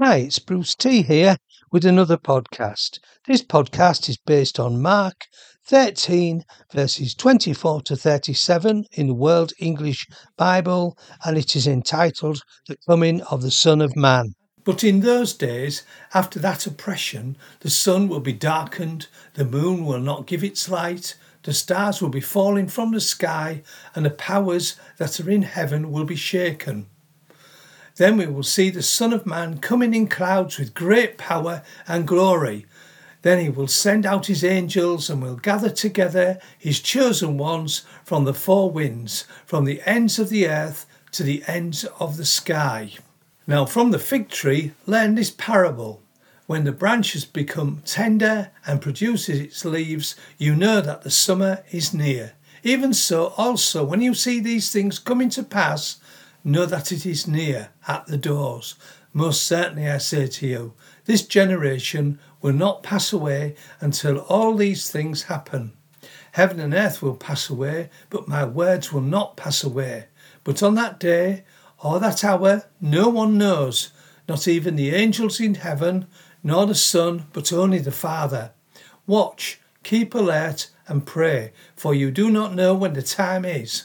Hi, it's Bruce T here with another podcast. This podcast is based on Mark 13, verses 24 to 37 in the World English Bible, and it is entitled The Coming of the Son of Man. But in those days, after that oppression, the sun will be darkened, the moon will not give its light, the stars will be falling from the sky, and the powers that are in heaven will be shaken. Then we will see the Son of Man coming in clouds with great power and glory. Then he will send out his angels and will gather together his chosen ones from the four winds, from the ends of the earth to the ends of the sky. Now, from the fig tree, learn this parable. When the branch has become tender and produces its leaves, you know that the summer is near. Even so, also, when you see these things coming to pass, know that it is near at the doors. Most certainly I say to you, this generation will not pass away until all these things happen. Heaven and earth will pass away, but my words will not pass away. But on that day, or that hour, no one knows, not even the angels in heaven, nor the Son, but only the Father. Watch, keep alert, and pray, for you do not know when the time is.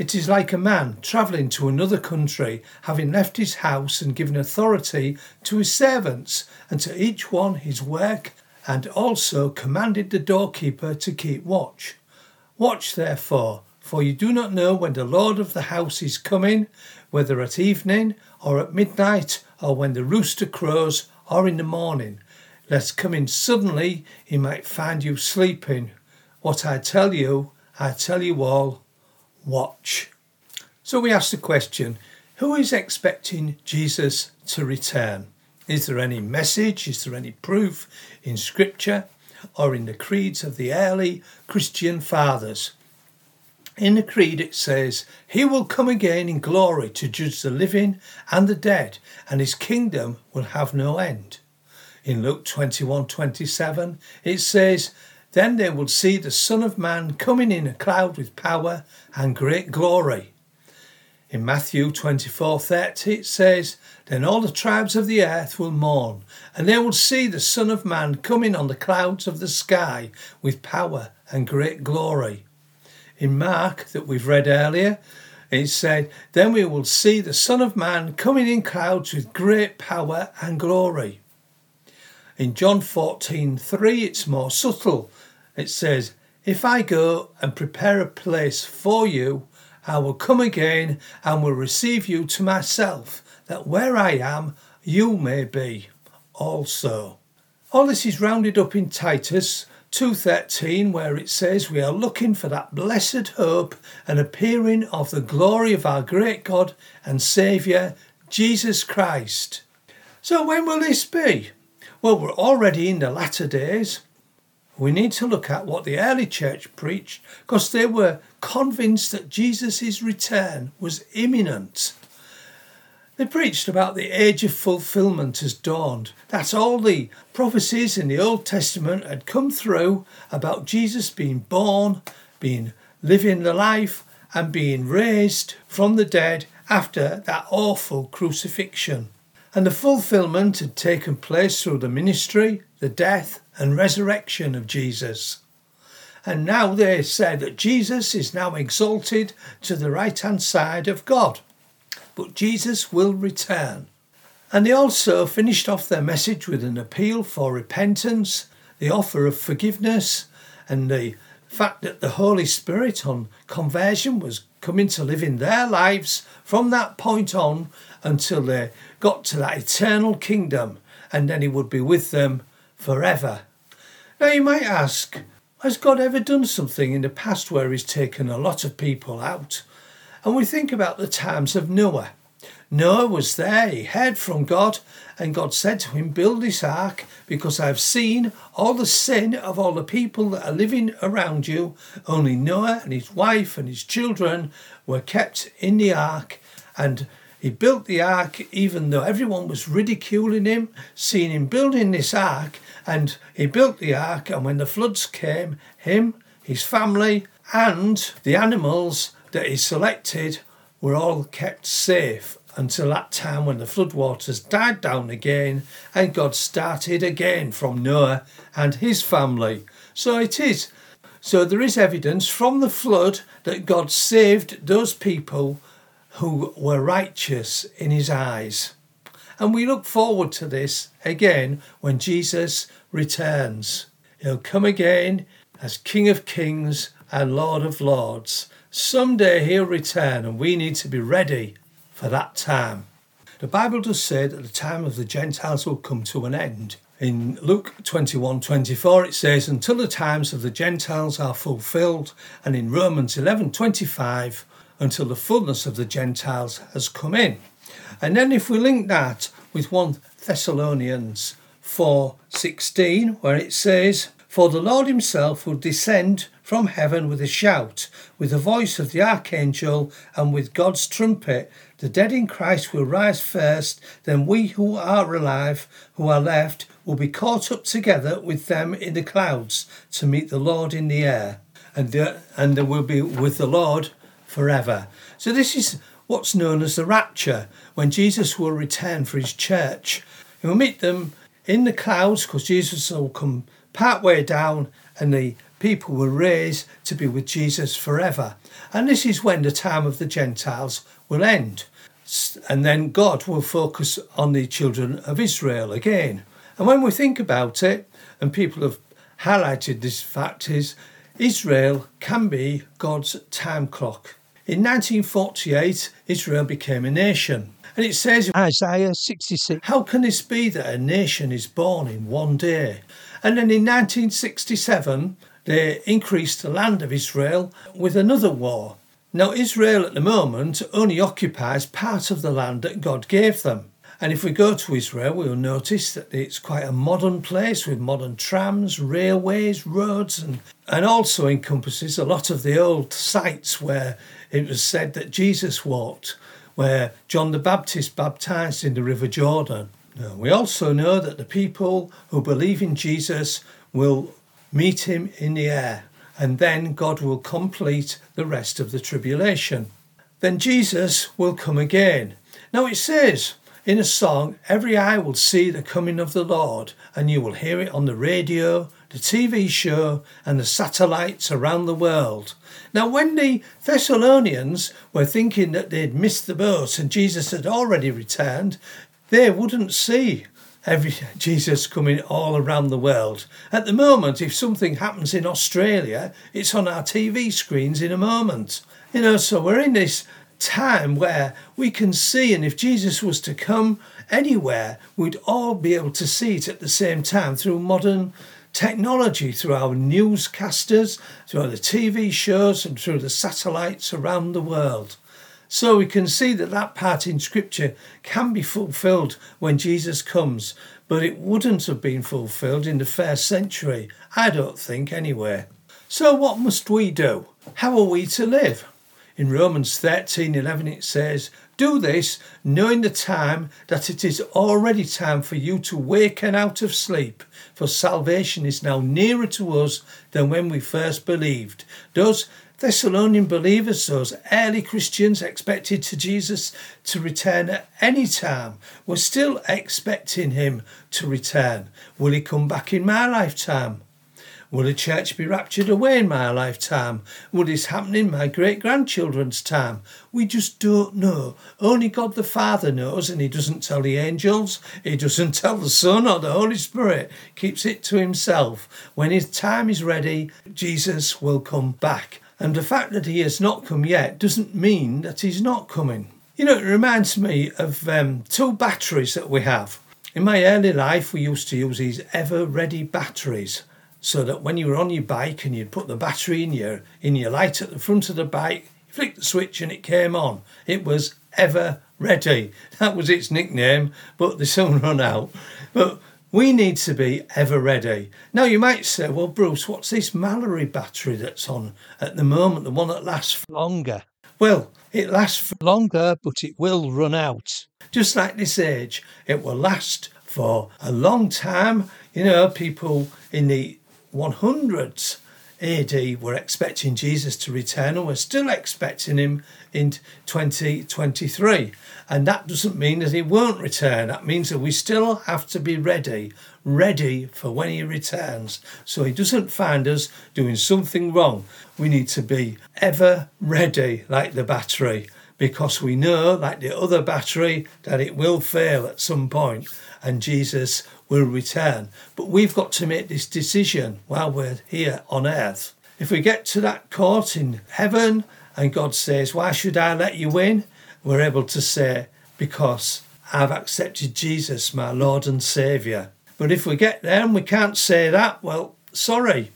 It is like a man travelling to another country, having left his house and given authority to his servants, and to each one his work, and also commanded the doorkeeper to keep watch. Watch therefore, for you do not know when the Lord of the house is coming, whether at evening, or at midnight, or when the rooster crows, or in the morning, lest coming suddenly he might find you sleeping. What I tell you, I tell you all watch. So we ask the question who is expecting Jesus to return? Is there any message? Is there any proof in Scripture or in the creeds of the early Christian fathers? In the creed it says, He will come again in glory to judge the living and the dead, and his kingdom will have no end. In Luke 21 27, it says, then they will see the Son of Man coming in a cloud with power and great glory. In Matthew 24:30 it says, Then all the tribes of the earth will mourn, and they will see the Son of Man coming on the clouds of the sky with power and great glory. In Mark, that we've read earlier, it said, Then we will see the Son of Man coming in clouds with great power and glory. In John 14:3 it's more subtle. It says, If I go and prepare a place for you, I will come again and will receive you to myself, that where I am, you may be also. All this is rounded up in Titus 2:13 where it says we are looking for that blessed hope and appearing of the glory of our great God and Saviour Jesus Christ. So when will this be? Well, we're already in the latter days. We need to look at what the early church preached because they were convinced that Jesus' return was imminent. They preached about the age of fulfillment has dawned. That all the prophecies in the Old Testament had come through about Jesus being born, being living the life, and being raised from the dead after that awful crucifixion and the fulfillment had taken place through the ministry, the death, and resurrection of Jesus. And now they say that Jesus is now exalted to the right hand side of God. But Jesus will return. And they also finished off their message with an appeal for repentance, the offer of forgiveness, and the fact that the Holy Spirit on conversion was coming to live in their lives from that point on until they got to that eternal kingdom and then he would be with them forever. Now you might ask, has God ever done something in the past where he's taken a lot of people out? And we think about the times of Noah. Noah was there, he heard from God, and God said to him, Build this ark because I've seen all the sin of all the people that are living around you. Only Noah and his wife and his children were kept in the ark, and he built the ark even though everyone was ridiculing him, seeing him building this ark, and he built the ark, and when the floods came, him, his family, and the animals that he selected were all kept safe until that time when the floodwaters died down again and God started again from Noah and his family. So it is. So there is evidence from the flood that God saved those people who were righteous in his eyes. And we look forward to this again when Jesus returns. He'll come again as King of Kings and Lord of Lords. Someday he'll return, and we need to be ready for that time. The Bible does say that the time of the Gentiles will come to an end. In Luke 21 24, it says, Until the times of the Gentiles are fulfilled, and in Romans 11 25, until the fullness of the Gentiles has come in. And then if we link that with 1 Thessalonians 4:16 where it says for the Lord himself will descend from heaven with a shout with the voice of the archangel and with God's trumpet the dead in Christ will rise first then we who are alive who are left will be caught up together with them in the clouds to meet the Lord in the air and there, and there will be with the Lord forever so this is what's known as the rapture when Jesus will return for his church he will meet them in the clouds because Jesus will come part way down and the people will raise to be with Jesus forever. And this is when the time of the Gentiles will end. And then God will focus on the children of Israel again. And when we think about it, and people have highlighted this fact, is Israel can be God's time clock. In 1948, Israel became a nation. And it says Isaiah 66 How can this be that a nation is born in one day? And then in 1967, they increased the land of Israel with another war. Now, Israel at the moment only occupies part of the land that God gave them. And if we go to Israel, we'll notice that it's quite a modern place with modern trams, railways, roads, and, and also encompasses a lot of the old sites where it was said that Jesus walked where John the Baptist baptized in the River Jordan. Now, we also know that the people who believe in Jesus will meet him in the air, and then God will complete the rest of the tribulation. Then Jesus will come again. Now it says in a song, Every eye will see the coming of the Lord, and you will hear it on the radio, the TV show, and the satellites around the world. Now, when the Thessalonians were thinking that they'd missed the boat and Jesus had already returned, they wouldn't see every Jesus coming all around the world. At the moment, if something happens in Australia, it's on our TV screens in a moment. You know, so we're in this time where we can see, and if Jesus was to come anywhere, we'd all be able to see it at the same time through modern technology through our newscasters, through the TV shows, and through the satellites around the world. So we can see that that part in Scripture can be fulfilled when Jesus comes, but it wouldn't have been fulfilled in the first century, I don't think, anyway. So, what must we do? How are we to live? In Romans 13 11, it says, do this, knowing the time that it is already time for you to waken out of sleep, for salvation is now nearer to us than when we first believed. Those Thessalonian believers, those early Christians expected to Jesus to return at any time, were still expecting him to return. Will he come back in my lifetime? Will the church be raptured away in my lifetime? Will this happen in my great grandchildren's time? We just don't know. Only God the Father knows, and He doesn't tell the angels, He doesn't tell the Son or the Holy Spirit, keeps it to Himself. When His time is ready, Jesus will come back. And the fact that He has not come yet doesn't mean that He's not coming. You know, it reminds me of um, two batteries that we have. In my early life, we used to use these ever ready batteries so that when you were on your bike and you'd put the battery in your in your light at the front of the bike, you flicked the switch and it came on. It was ever ready. That was its nickname, but they soon run out. But we need to be ever ready. Now you might say, well, Bruce, what's this Mallory battery that's on at the moment, the one that lasts longer? Well, it lasts for longer, but it will run out. Just like this age, it will last for a long time. You know, people in the 100s AD were expecting Jesus to return and we're still expecting him in 2023. And that doesn't mean that he won't return. That means that we still have to be ready, ready for when he returns. So he doesn't find us doing something wrong. We need to be ever ready, like the battery, because we know, like the other battery, that it will fail at some point and Jesus will return. But we've got to make this decision while we're here on earth. If we get to that court in heaven and God says, Why should I let you in? We're able to say, Because I've accepted Jesus, my Lord and Saviour. But if we get there and we can't say that, well, sorry.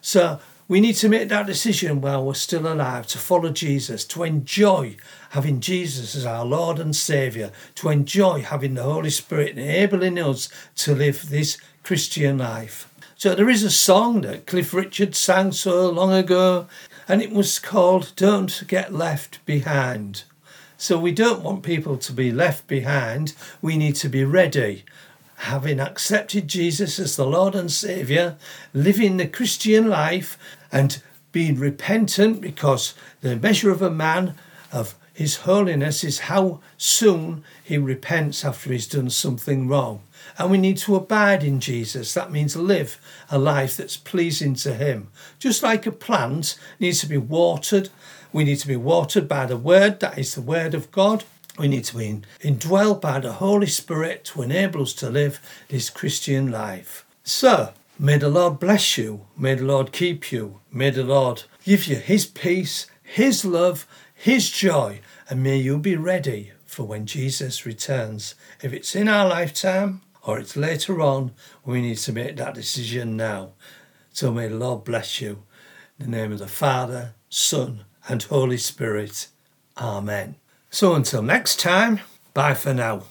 So we need to make that decision while we're still alive to follow Jesus, to enjoy having Jesus as our Lord and Saviour, to enjoy having the Holy Spirit enabling us to live this Christian life. So there is a song that Cliff Richard sang so long ago, and it was called Don't Get Left Behind. So we don't want people to be left behind, we need to be ready. Having accepted Jesus as the Lord and Saviour, living the Christian life, and being repentant because the measure of a man of his holiness is how soon he repents after he's done something wrong. And we need to abide in Jesus. That means live a life that's pleasing to him. Just like a plant needs to be watered, we need to be watered by the word, that is the word of God. We need to be indwelled by the Holy Spirit to enable us to live this Christian life. So, may the Lord bless you. May the Lord keep you. May the Lord give you His peace, His love, His joy, and may you be ready for when Jesus returns. If it's in our lifetime or it's later on, we need to make that decision now. So may the Lord bless you. In the name of the Father, Son, and Holy Spirit. Amen. So until next time, bye for now.